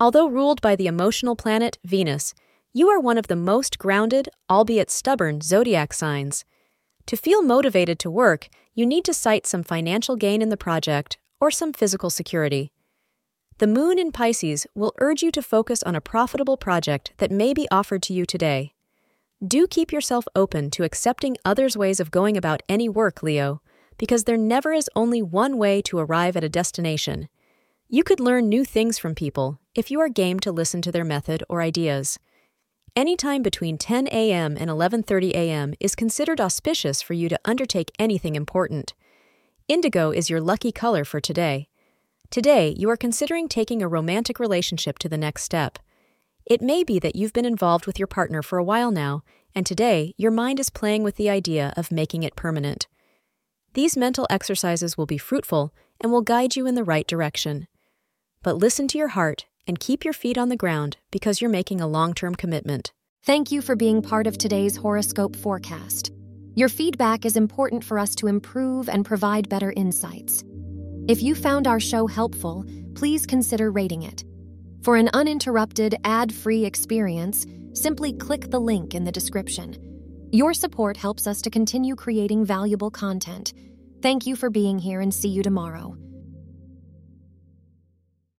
Although ruled by the emotional planet Venus, you are one of the most grounded, albeit stubborn, zodiac signs. To feel motivated to work, you need to cite some financial gain in the project or some physical security. The moon in Pisces will urge you to focus on a profitable project that may be offered to you today. Do keep yourself open to accepting others' ways of going about any work, Leo, because there never is only one way to arrive at a destination. You could learn new things from people if you are game to listen to their method or ideas. Any time between 10 a.m. and 11:30 a.m. is considered auspicious for you to undertake anything important. Indigo is your lucky color for today. Today, you are considering taking a romantic relationship to the next step. It may be that you've been involved with your partner for a while now, and today your mind is playing with the idea of making it permanent. These mental exercises will be fruitful and will guide you in the right direction. But listen to your heart and keep your feet on the ground because you're making a long term commitment. Thank you for being part of today's horoscope forecast. Your feedback is important for us to improve and provide better insights. If you found our show helpful, please consider rating it. For an uninterrupted, ad free experience, simply click the link in the description. Your support helps us to continue creating valuable content. Thank you for being here and see you tomorrow.